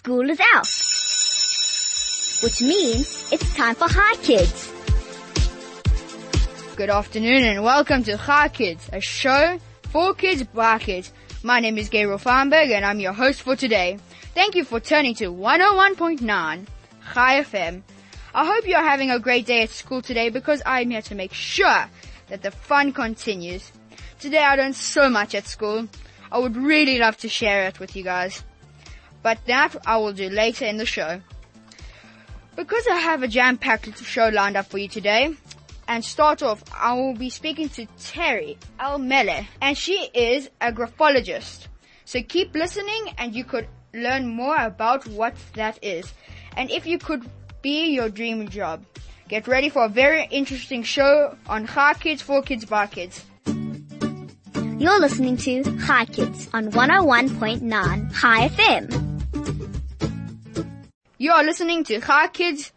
school is out. Which means it's time for Chai Kids. Good afternoon and welcome to Chai Kids, a show for kids by kids. My name is Gabriel Feinberg and I'm your host for today. Thank you for turning to 101.9 Chai FM. I hope you're having a great day at school today because I'm here to make sure that the fun continues. Today I learned so much at school. I would really love to share it with you guys. But that I will do later in the show. Because I have a jam-packed show lined up for you today, and start off, I will be speaking to Terry Elmaleh, and she is a graphologist. So keep listening and you could learn more about what that is. And if you could be your dream job, get ready for a very interesting show on Chai Kids for Kids by Kids. You're listening to Chai Kids on 101.9 Chai FM. You are listening to Chai Kids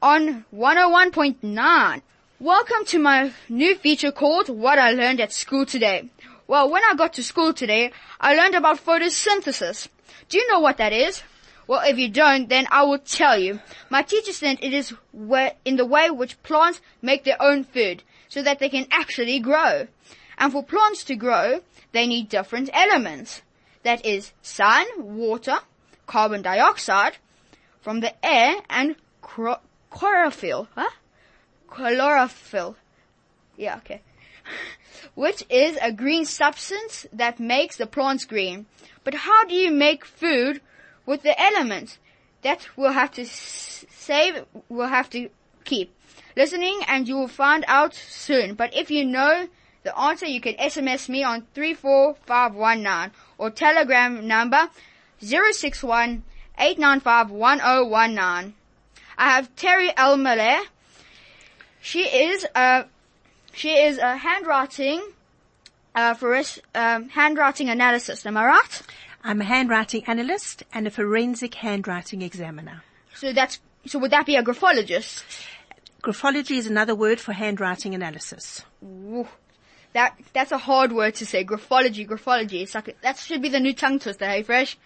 on 101.9. Welcome to my new feature called What I Learned at School Today. Well, when I got to school today, I learned about photosynthesis. Do you know what that is? Well, if you don't, then I will tell you. My teacher said it is in the way which plants make their own food so that they can actually grow. And for plants to grow, they need different elements. That is sun, water, carbon dioxide from the air, and chlorophyll. Huh? Chlorophyll. Yeah, okay. Which is a green substance that makes the plants green. But how do you make food with the elements? That we'll have to save, we'll have to keep listening and you will find out soon. But if you know the answer, you can SMS me on 34519 or telegram number 061 895 I have Terry Elmaleh. She is a, she is a handwriting, uh, for um, handwriting analyst. Am I right? I'm a handwriting analyst and a forensic handwriting examiner. So that's, so would that be a graphologist? Graphology is another word for handwriting analysis. Ooh, that, that's a hard word to say. Graphology, graphology. It's like, that should be the new tongue twister, hey Fresh?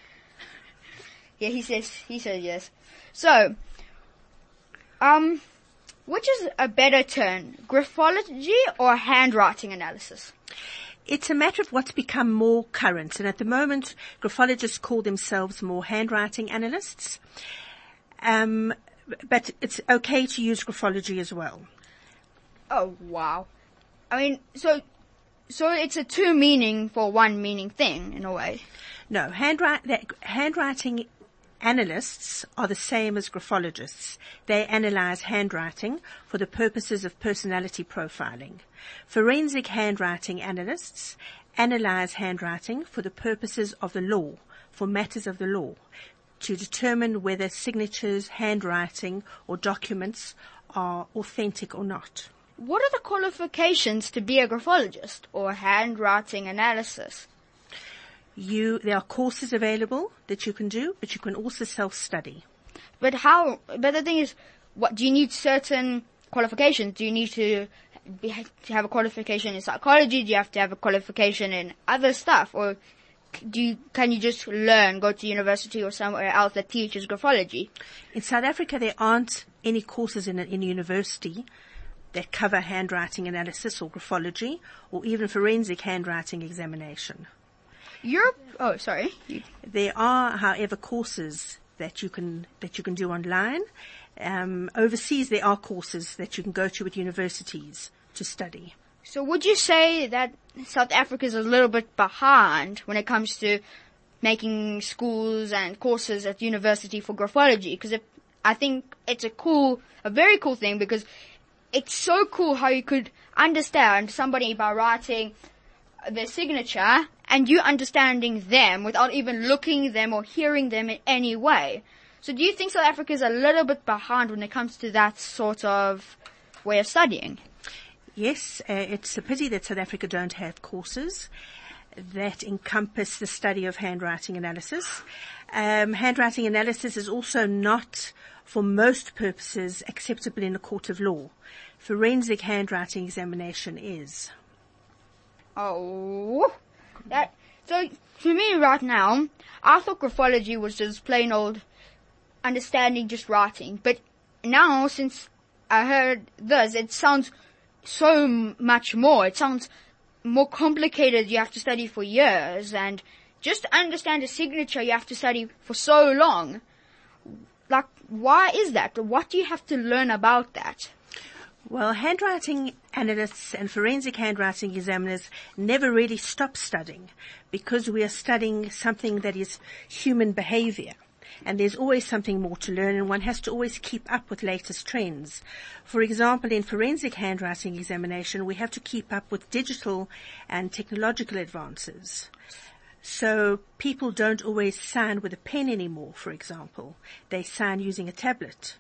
Yeah, he says, he says yes. So, um, which is a better term, graphology or handwriting analysis? It's a matter of what's become more current, and at the moment, graphologists call themselves more handwriting analysts. Um, but it's okay to use graphology as well. Oh wow! I mean, so so it's a two meaning for one meaning thing in a way. No, handwrite, handwriting analysts are the same as graphologists. They analyze handwriting for the purposes of personality profiling. Forensic handwriting analysts analyze handwriting for the purposes of the law, for matters of the law, to determine whether signatures, handwriting, or documents are authentic or not. What are the qualifications to be a graphologist or handwriting analysis? You, there are courses available that you can do, but you can also self-study. But how, but the thing is, what, do you need certain qualifications? Do you need to be, to have a qualification in psychology? Do you have to have a qualification in other stuff? Or do you, can you just learn, go to university or somewhere else that teaches graphology? In South Africa, there aren't any courses in in a university that cover handwriting analysis or graphology or even forensic handwriting examination. Europe. Oh, sorry. There are, however, courses that you can that you can do online. Um, overseas, there are courses that you can go to at universities to study. So, would you say that South Africa is a little bit behind when it comes to making schools and courses at university for graphology? Because I think it's a cool, a very cool thing because it's so cool how you could understand somebody by writing their signature and you understanding them without even looking them or hearing them in any way. So do you think South Africa is a little bit behind when it comes to that sort of way of studying? Yes, uh, it's a pity that South Africa don't have courses that encompass the study of handwriting analysis. Um, handwriting analysis is also not, for most purposes, acceptable in a court of law. Forensic handwriting examination is. Oh, that So to me right now, I thought graphology was just plain old understanding just writing, but now since I heard this, it sounds so much more. It sounds more complicated. You have to study for years and just to understand a signature you have to study for so long. Like, why is that? What do you have to learn about that? Well, handwriting analysts and forensic handwriting examiners never really stop studying because we are studying something that is human behavior. And there's always something more to learn and one has to always keep up with latest trends. For example, in forensic handwriting examination, we have to keep up with digital and technological advances. So people don't always sign with a pen anymore, for example. They sign using a tablet.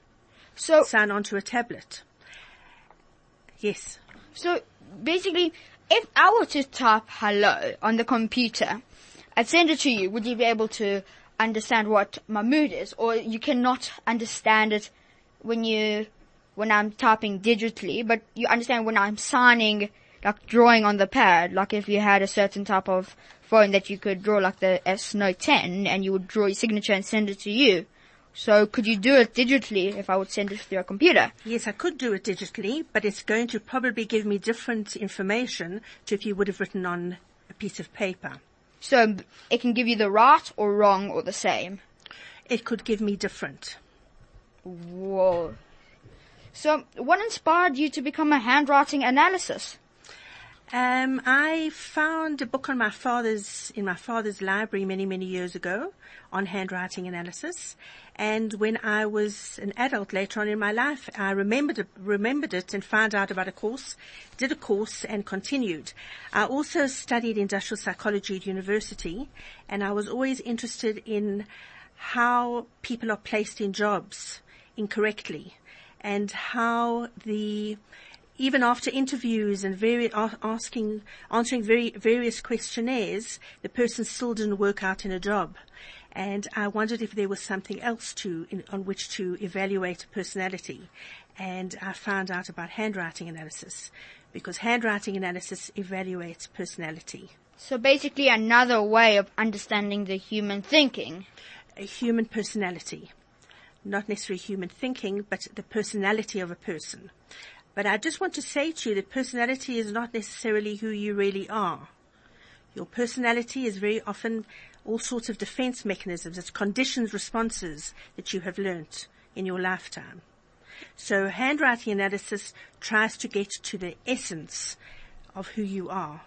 So, Sign onto a tablet. Yes. so basically, if I were to type hello on the computer, I'd send it to you, would you be able to understand what my mood is? Or you cannot understand it when you, when I'm typing digitally, but you understand when I'm signing, like drawing on the pad, like if you had a certain type of phone that you could draw like the S Note 10 and you would draw your signature and send it to you. So could you do it digitally if I would send it through a computer? Yes, I could do it digitally, but it's going to probably give me different information to if you would have written on a piece of paper. So it can give you the right or wrong or the same. It could give me different. Whoa. So what inspired you to become a handwriting analysis? Um, I found a book on my father's, in my father's library many, many years ago on handwriting analysis. And when I was an adult later on in my life, I remembered, it- remembered it and found out about a course, did a course and continued. I also studied industrial psychology at university and I was always interested in how people are placed in jobs incorrectly and how the even after interviews and very asking answering very various questionnaires, the person still didn't work out in a job. And I wondered if there was something else to in, on which to evaluate a personality. And I found out about handwriting analysis because handwriting analysis evaluates personality. So basically another way of understanding the human thinking. a human personality. Not necessarily human thinking, but the personality of a person. But I just want to say to you that personality is not necessarily who you really are. Your personality is very often all sorts of defense mechanisms. It's conditioned responses that you have learnt in your lifetime. So handwriting analysis tries to get to the essence of who you are,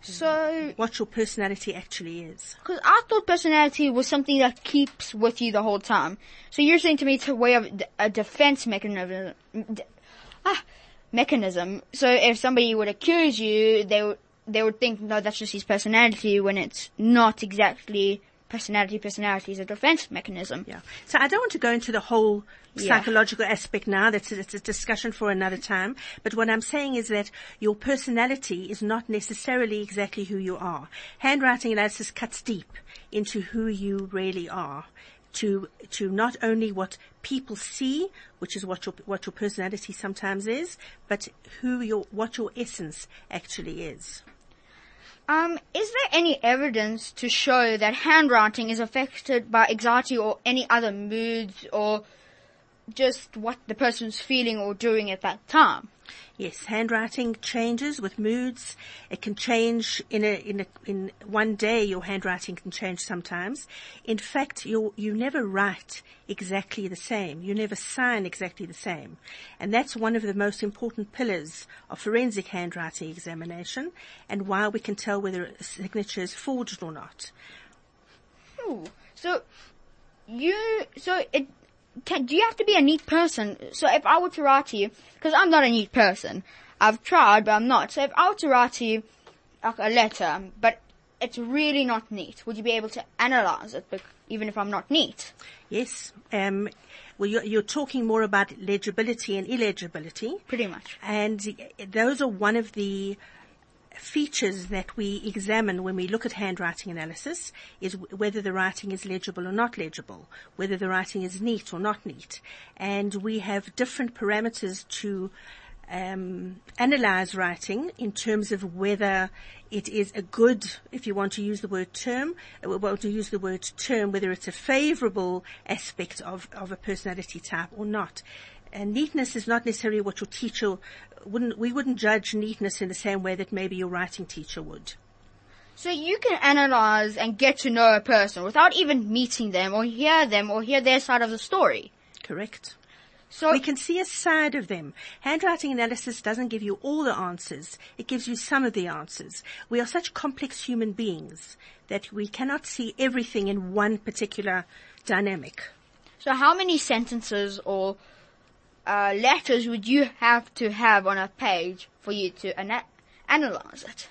So, what your personality actually is. cause I thought personality was something that keeps with you the whole time. So you're saying to me it's a way of a defense mechanism. Ah, mechanism. So if somebody would accuse you, they would, they would think, no, that's just his personality when it's not exactly personality. Personality is a defense mechanism. Yeah. So I don't want to go into the whole Yeah. psychological aspect now. That's a, it's a discussion for another time. But what I'm saying is that your personality is not necessarily exactly who you are. Handwriting analysis cuts deep into who you really are. To, to not only what people see, which is what your, what your personality sometimes is, but who your, what your essence actually is. Um, is there any evidence to show that handwriting is affected by anxiety or any other moods or just what the person's feeling or doing at that time? Yes, handwriting changes with moods. It can change in a, in a, in one day your handwriting can change sometimes. In fact, you you never write exactly the same. You never sign exactly the same. And that's one of the most important pillars of forensic handwriting examination and why we can tell whether a signature is forged or not. Ooh. So, you, so it, can, do you have to be a neat person? So if I were to write to you, because I'm not a neat person, I've tried, but I'm not. So if I were to write to you, like a letter, but it's really not neat, would you be able to analyze it, even if I'm not neat? Yes. Um, well, you're, you're talking more about legibility and illegibility. Pretty much. And those are one of the features that we examine when we look at handwriting analysis is whether the writing is legible or not legible, whether the writing is neat or not neat. And we have different parameters to um, analyze writing in terms of whether it is a good, if you want to use the word term, uh, well, to use the word term, whether it's a favorable aspect of, of a personality type or not. And neatness is not necessarily what your teacher wouldn't, we wouldn't judge neatness in the same way that maybe your writing teacher would. So you can analyze and get to know a person without even meeting them or hear them or hear their side of the story. Correct. So We can see a side of them. Handwriting analysis doesn't give you all the answers. It gives you some of the answers. We are such complex human beings that we cannot see everything in one particular dynamic. So how many sentences or uh, letters would you have to have on a page for you to ana- analyze it?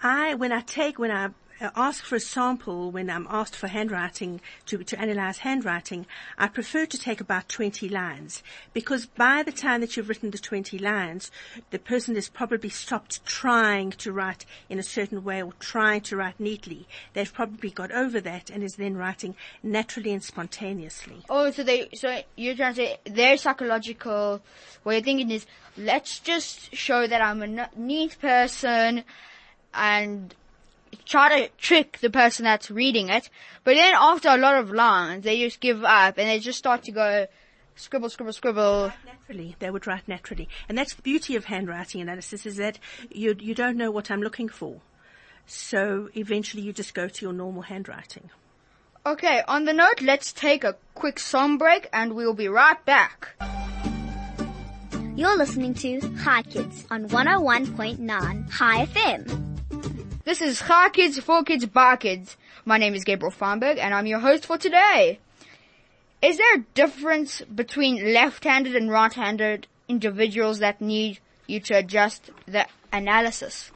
I, when I take, when I Uh, ask for a sample, when I'm asked for handwriting, to, to analyze handwriting, I prefer to take about 20 lines. Because by the time that you've written the 20 lines, the person has probably stopped trying to write in a certain way or trying to write neatly. They've probably got over that and is then writing naturally and spontaneously. Oh, so they, so you're trying to say their psychological way of thinking is, let's just show that I'm a neat person and try to trick the person that's reading it. But then after a lot of lines, they just give up and they just start to go scribble, scribble, scribble. Naturally, they would write naturally. And that's the beauty of handwriting analysis is that you, you don't know what I'm looking for. So eventually you just go to your normal handwriting. Okay, on the note, let's take a quick song break and we'll be right back. You're listening to Chai Kids on 101.9 Chai FM. This is Chai Kids, for Kids, by Kids. My name is Gabriel Feinberg and I'm your host for today. Is there a difference between left-handed and right-handed individuals that need you to adjust the analysis?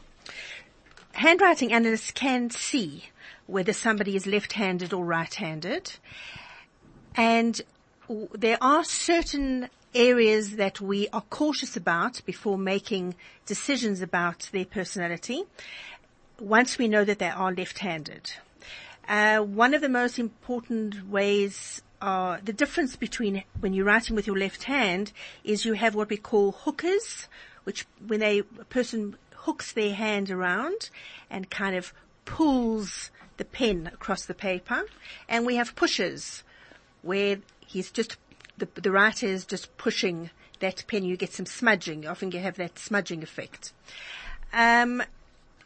handwriting analysts can see whether somebody is left-handed or right-handed. And there are certain areas that we are cautious about before making decisions about their personality once we know that they are left-handed. Uh, one of the most important ways uh, the difference between when you're writing with your left hand is you have what we call hookers, which when a person hooks their hand around and kind of pulls the pen across the paper, and we have pushers, where he's just the, the writer is just pushing that pen. You get some smudging. Often you have that smudging effect. Um,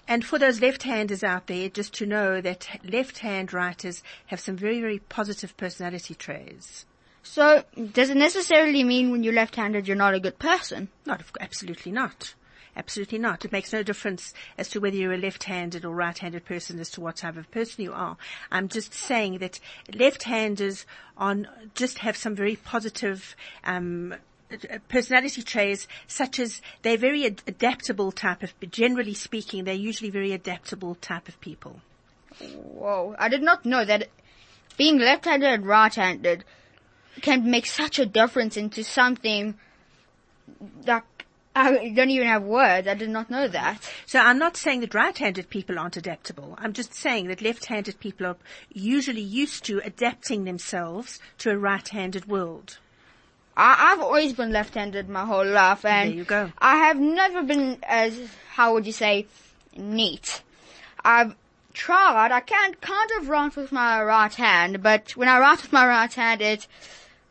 and for those left-handers out there, just to know that left-hand writers have some very, very positive personality traits. So, does it necessarily mean when you're left-handed you're not a good person? Not, absolutely not. Absolutely not. It makes no difference as to whether you're a left-handed or right-handed person as to what type of person you are. I'm just saying that left-handers on just have some very positive, um, Uh, personality traits such as they're very ad- adaptable type of, generally speaking, they're usually very adaptable type of people. Whoa, I did not know that being left-handed and right-handed can make such a difference into something that I don't even have words. I did not know that. So I'm not saying that right-handed people aren't adaptable. I'm just saying that left-handed people are usually used to adapting themselves to a right-handed world. I, I've always been left-handed my whole life, and There you go. I have never been as how would you say neat. I've tried. I can't kind of write with my right hand, but when I write with my right hand, it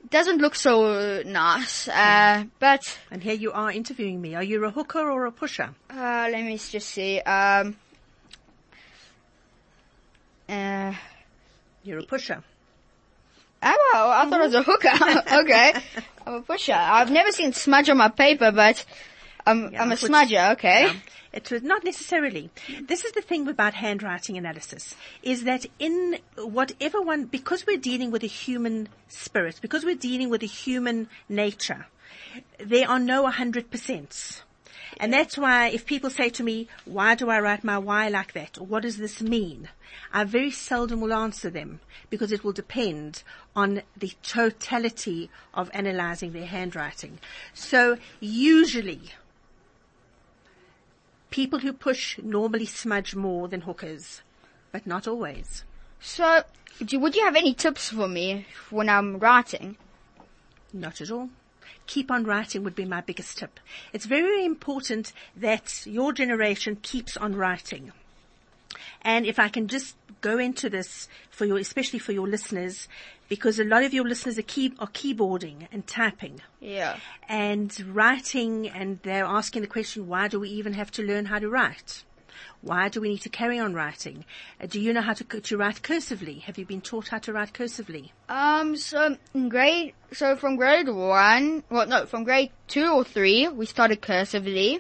doesn't look so nice. Uh, but And here you are interviewing me. Are you a hooker or a pusher? uh, let me just see. Um, uh, You're a pusher. oh, well, I thought it was a hooker. okay, I'm a pusher. I've never seen smudge on my paper, but I'm Yeah, I'm a smudger. Okay. Um, it was not necessarily. This is the thing about handwriting analysis, is that in whatever one, because we're dealing with a human spirit, because we're dealing with a human nature, there are no 100%. And that's why if people say to me, why do I write my why like that? Or what does this mean? I very seldom will answer them because it will depend on the totality of analyzing their handwriting. So usually people who push normally smudge more than hookers, but not always. So, do, would you have any tips for me when I'm writing? Not at all. Keep on writing would be my biggest tip. It's very, important that your generation keeps on writing. And if I can just go into this for your, especially for your listeners, because a lot of your listeners are, key, are keyboarding and typing Yeah. and writing and they're asking the question, why do we even have to learn how to write? Why do we need to carry on writing? Uh, do you know how to, to write cursively? Have you been taught how to write cursively? Um, so in grade, so from grade one, well, no, from grade two or three, we started cursively.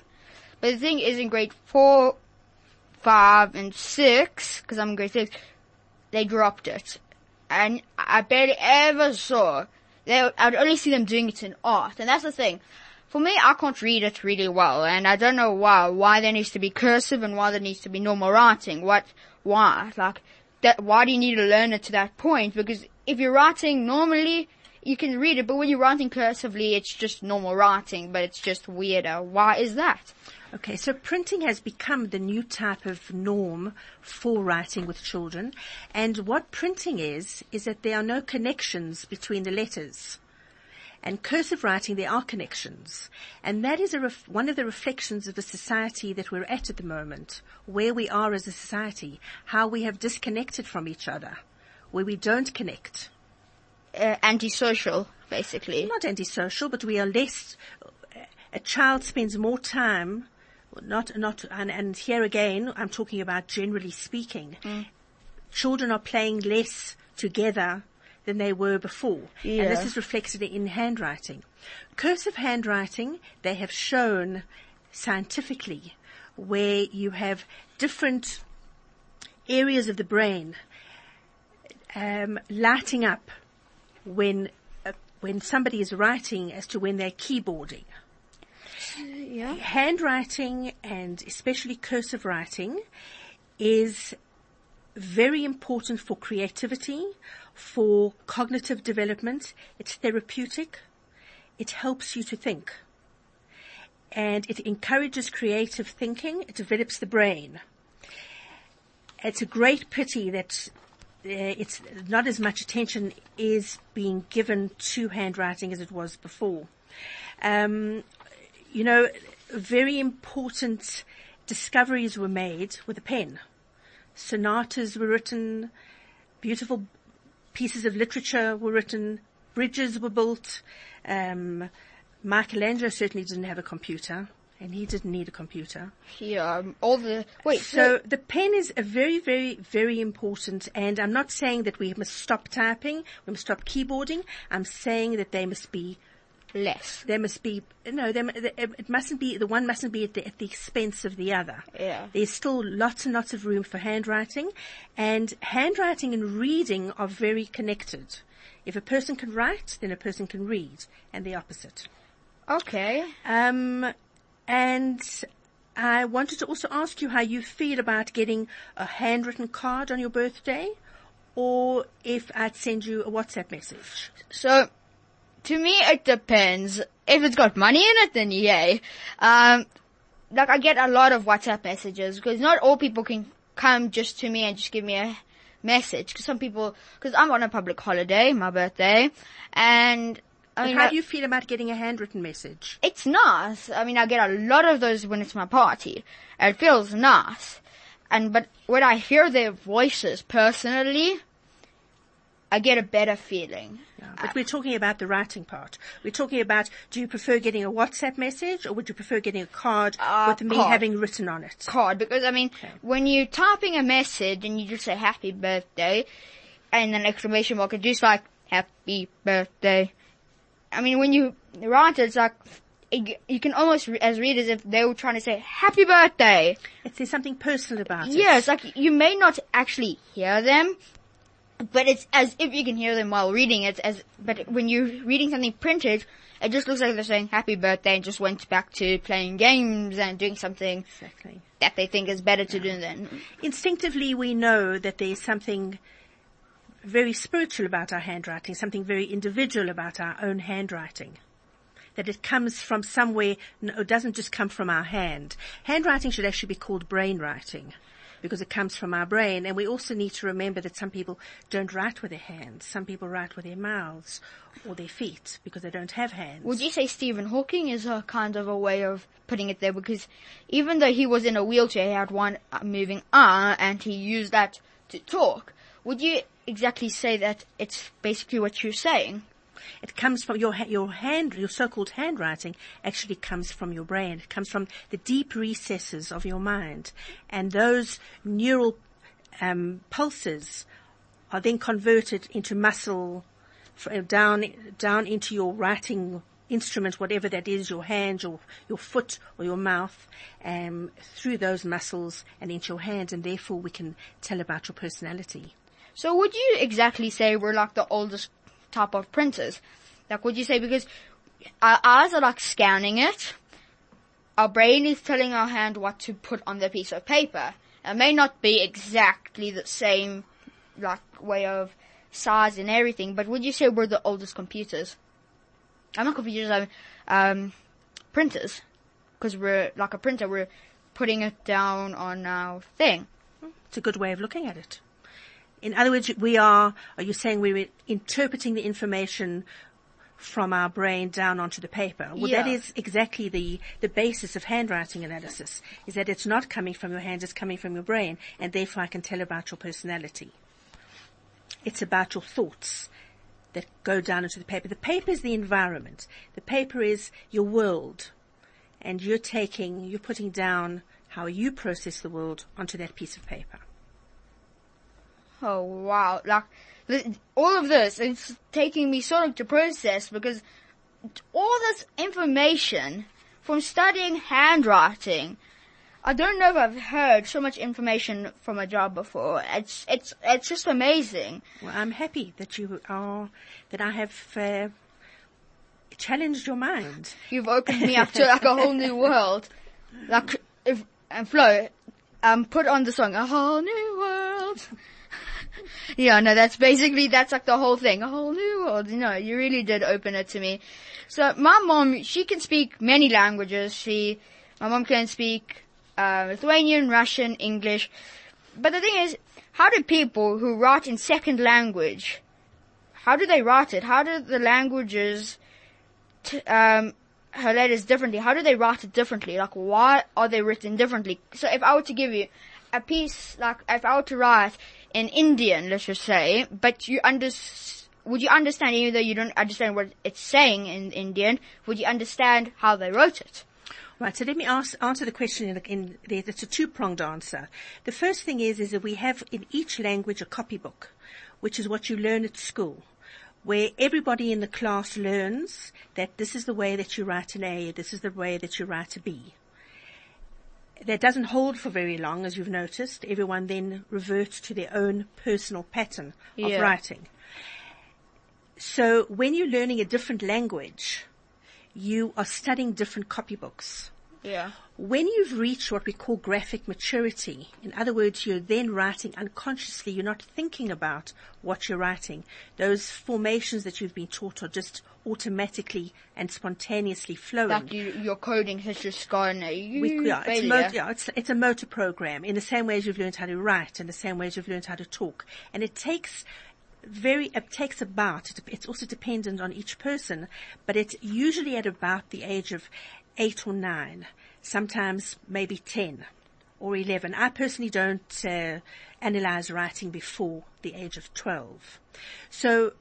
But the thing is, in grade four, five, and six, because I'm in grade six, they dropped it, and I barely ever saw. They, I'd only see them doing it in art, and that's the thing. For me, I can't read it really well, and I don't know why. Why there needs to be cursive and why there needs to be normal writing. What? Why? Like, that, why do you need to learn it to that point? Because if you're writing normally, you can read it, but when you're writing cursively, it's just normal writing, but it's just weirder. Why is that? Okay, so printing has become the new type of norm for writing with children. And what printing is, is that there are no connections between the letters. And cursive writing, there are connections. And that is a ref- one of the reflections of the society that we're at at the moment, where we are as a society, how we have disconnected from each other, where we don't connect. Uh, antisocial, basically. Not antisocial, but we are less, a child spends more time not, not, and, and here again, I'm talking about generally speaking. Children are playing less together than they were before. And this is reflected in handwriting. Cursive handwriting, they have shown scientifically where you have different areas of the brain um, lighting up when uh, when somebody is writing as to when they're keyboarding Yeah. handwriting and especially cursive writing is very important for creativity, for cognitive development. It's therapeutic. It helps you to think. And it encourages creative thinking. It develops the brain. It's a great pity that uh, it's not as much attention is being given to handwriting as it was before. Um, you know, very important discoveries were made with a pen. Sonatas were written, beautiful pieces of literature were written, bridges were built. Um, Michelangelo certainly didn't have a computer, and he didn't need a computer. Yeah. um, All the wait. So the pen is a very, very, very important, and I'm not saying that we must stop typing, we must stop keyboarding. I'm saying that they must be less. there must be no. There, it mustn't be the one mustn't be at the, at the expense of the other. Yeah. There's still lots and lots of room for handwriting, and handwriting and reading are very connected. If a person can write, then a person can read, and the opposite. Okay. Um, and I wanted to also ask you how you feel about getting a handwritten card on your birthday, or if I'd send you a WhatsApp message. So, to me, it depends. If it's got money in it, then yay. Um, like I get a lot of WhatsApp messages because not all people can come just to me and just give me a message. Because some people, because I'm on a public holiday, my birthday, and I mean, how do you feel about getting a handwritten message? it's nice. I mean, I get a lot of those when it's my party. It feels nice. And, but when I hear their voices personally, I get a better feeling. But we're talking about the writing part. We're talking about, do you prefer getting a WhatsApp message or would you prefer getting a card Uh, with me card. having written on it? card because I mean, when you're typing a message and you just say happy birthday and an exclamation mark, it's just like happy birthday. I mean, when you write it, it's like, it, you can almost re- as read as if they were trying to say happy birthday. It's, there's something personal about it. Yeah, it's like you may not actually hear them, but it's as if you can hear them while reading it. As but when you're reading something printed, it just looks like they're saying happy birthday and just went back to playing games and doing something Exactly. that they think is better to do than Instinctively we know that there's something very spiritual about our handwriting, something very individual about our own handwriting. That it comes from somewhere, no, it doesn't just come from our hand. Handwriting should actually be called brain writing. Because it comes from our brain. And we also need to remember that some people don't write with their hands. Some people write with their mouths or their feet because they don't have hands. Would you say Stephen Hawking is a kind of a way of putting it there? Because even though he was in a wheelchair, he had one uh, moving arm and he used that to talk. Would you exactly say that it's basically what you're saying? It comes from your your hand, your so-called handwriting actually comes from your brain. It comes from the deep recesses of your mind, and those neural um, pulses are then converted into muscle uh, down down into your writing instrument, whatever that is, your hand, your your foot, or your mouth, um, through those muscles and into your hands, and therefore we can tell about your personality. So would you exactly say we're like the oldest type of printers? Like would you say because our eyes are like scanning it, our brain is telling our hand what to put on the piece of paper. It may not be exactly the same like way of size and everything, but would you say we're the oldest computers? I'm not computers, I'm um, printers. Because we're like a printer, we're putting it down on our thing. It's a good way of looking at it. In other words, we are, are you saying we're interpreting the information from our brain down onto the paper? Well, Yeah. that is exactly the, the basis of handwriting analysis, is that it's not coming from your hands, it's coming from your brain, and therefore I can tell about your personality. It's about your thoughts that go down into the paper. The paper is the environment. The paper is your world. And you're taking, you're putting down how you process the world onto that piece of paper. Oh wow! Like all of this, it's taking me so long to process because all this information from studying handwriting. I don't know if I've heard so much information from a job before. It's it's it's just amazing. Well, I'm happy that you are, that I have uh, challenged your mind. You've opened me up to like a whole new world. Like if and Flo, um, put on the song "A Whole New World." yeah, no, that's basically that's like the whole thing. A whole new world. You know, you really did open it to me. So my mom, she can speak many languages. She, my mom can speak uh, Lithuanian, Russian, English. But the thing is, how do people who write in second language, how do they write it? How do the languages t- um, her letters differently? How do they write it differently? Like, why are they written differently? So if I were to give you a piece, like, if I were to write in Indian, let's just say, but you would you understand, even though you don't understand what it's saying in Indian, would you understand how they wrote it? Right, so let me ask, answer the question in, in there. It's a two-pronged answer. The first thing is, is that we have in each language a copybook, which is what you learn at school, where everybody in the class learns that this is the way that you write an A, this is the way that you write a B. That doesn't hold for very long, as you've noticed. Everyone then reverts to their own personal pattern of Yeah. writing. So when you're learning a different language, you are studying different copybooks. Yeah. When you've reached what we call graphic maturity, in other words, you're then writing unconsciously, you're not thinking about what you're writing. Those formations that you've been taught are just automatically and spontaneously flowing. Like you, your coding has just gone, uh, We- yeah, it's, yeah, it's, it's a motor program in the same way as you've learned how to write, in the same way as you've learned how to talk. And it takes very, it takes about, it's also dependent on each person, but it's usually at about the age of eight or nine, sometimes maybe 10 or 11. I personally don't uh, analyze writing before the age of 12. So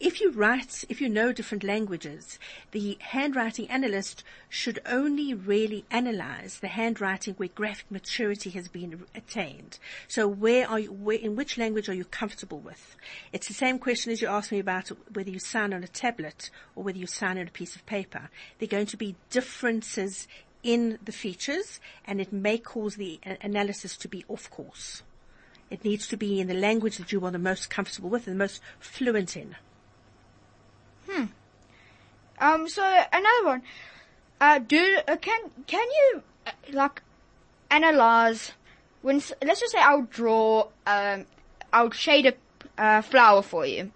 if you write, if you know different languages, the handwriting analyst should only really analyze the handwriting where graphic maturity has been attained. So where are you, where, in which language are you comfortable with? It's the same question as you asked me about whether you sign on a tablet or whether you sign on a piece of paper. There are going to be differences in the features and it may cause the analysis to be off course. It needs to be in the language that you are the most comfortable with and the most fluent in. Um, so another one. Uh, do uh, can can you uh, like analyze when let's just say I'll draw um I'll shade a uh, flower for you.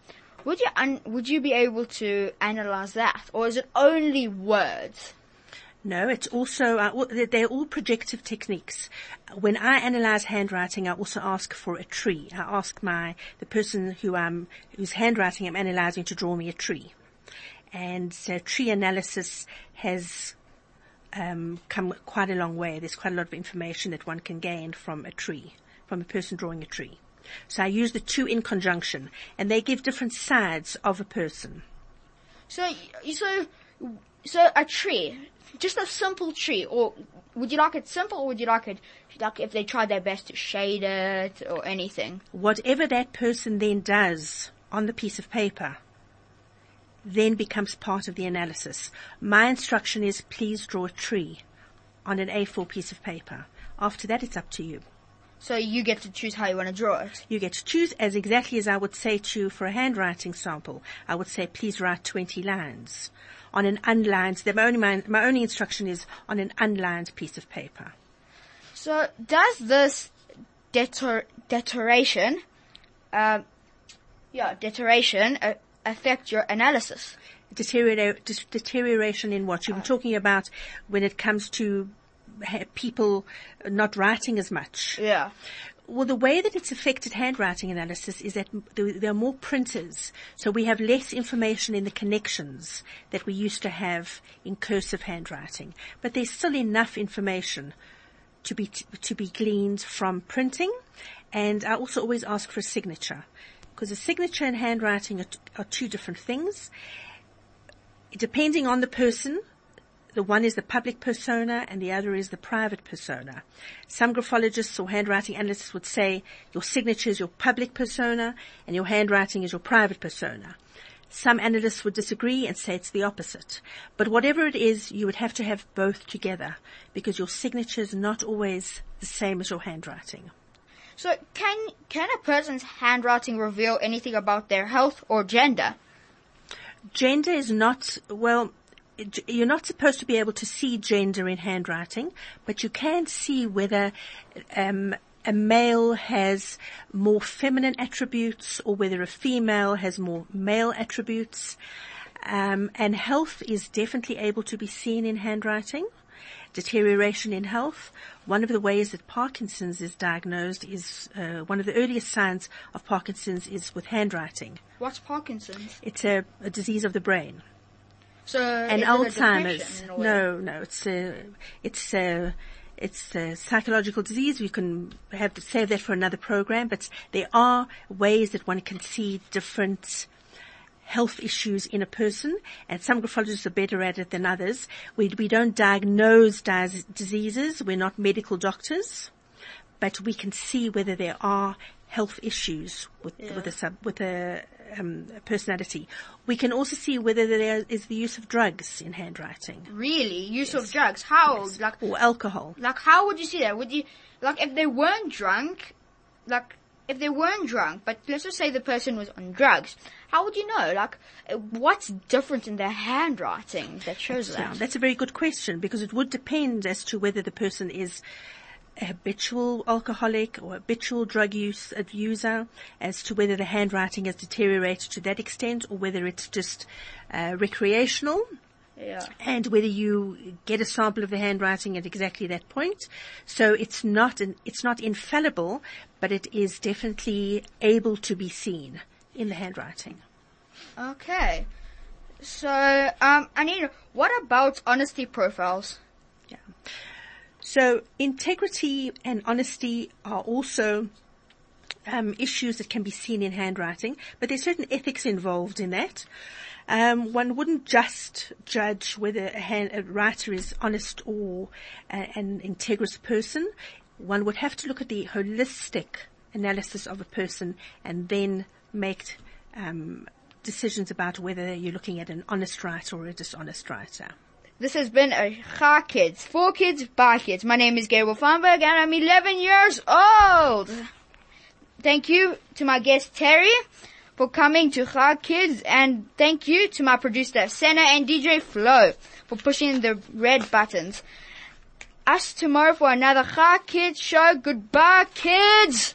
Would you un- would you be able to analyze that, or is it only words? No, it's also, uh, they're all projective techniques. When I analyze handwriting, I also ask for a tree. I ask my, the person who I'm, whose handwriting I'm analyzing to draw me a tree. And so tree analysis has um, come quite a long way. There's quite a lot of information that one can gain from a tree, from a person drawing a tree. So I use the two in conjunction, and they give different sides of a person. So, so, so a tree, just a simple tree, or would you like it simple, or would you like it like if they tried their best to shade it or anything? Whatever that person then does on the piece of paper then becomes part of the analysis. My instruction is please draw a tree on an A4 piece of paper. After that, it's up to you. So you get to choose how you want to draw it. You get to choose as exactly as I would say to you for a handwriting sample. I would say, please write 20 lines on an unlined, the only, my, my only instruction is on an unlined piece of paper. So does this deter- deterioration, um, yeah, deterioration uh, affect your analysis? Deteriora- dis- deterioration in what? You were uh. talking about when it comes to people not writing as much. Yeah. Well, the way that it's affected handwriting analysis is that there there are more printers, so we have less information in the connections that we used to have in cursive handwriting. But there's still enough information to be t- to be gleaned from printing, and I also always ask for a signature because a signature and handwriting are, t- are two different things. Depending on the person, the one is the public persona and the other is the private persona. Some graphologists or handwriting analysts would say your signature is your public persona and your handwriting is your private persona. Some analysts would disagree and say it's the opposite. But whatever it is, you would have to have both together because your signature is not always the same as your handwriting. So can can a person's handwriting reveal anything about their health or gender? gender is not, well, you're not supposed to be able to see gender in handwriting, but you can see whether um, a male has more feminine attributes or whether a female has more male attributes. Um, and health is definitely able to be seen in handwriting. Deterioration in health. One of the ways that Parkinson's is diagnosed is uh, one of the earliest signs of Parkinson's is with handwriting. What's Parkinson's? It's a, a disease of the brain. So And Alzheimer's. No, no, it's a, it's a, it's a psychological disease. We can have to save that for another program, but there are ways that one can see different health issues in a person, and some graphologists are better at it than others. We, we don't diagnose dis- diseases. We're not medical doctors, but we can see whether there are health issues with, with a sub, with a, um, personality. We can also see whether there is the use of drugs in handwriting Really, use of drugs. How? Like, or alcohol. like how would you see that? Would you like if they weren't drunk, like if they weren't drunk, but let's just say the person was on drugs, how would you know? Like, uh, what's different in their handwriting that shows Yeah, that? that's a very good question because it would depend as to whether the person is a habitual alcoholic or habitual drug use uh, user, as to whether the handwriting has deteriorated to that extent or whether it's just uh, recreational Yeah. and whether you get a sample of the handwriting at exactly that point. So it's not an, it's not infallible, but it is definitely able to be seen in the handwriting. Okay. So, um, Anita, what about honesty profiles? Yeah. So integrity and honesty are also um, issues that can be seen in handwriting, but there's certain ethics involved in that. Um, one wouldn't just judge whether a, hand, a writer is honest or a, an integrous person. One would have to look at the holistic analysis of a person and then make um, decisions about whether you're looking at an honest writer or a dishonest writer. This has been a Chai Kids, for kids, by kids. My name is Gabriel Feinberg and I'm 11 years old. Thank you to my guest Terry for coming to Chai Kids and thank you to my producer Senna and DJ Flo for pushing the red buttons. Us tomorrow for another Chai Kids show. Goodbye kids!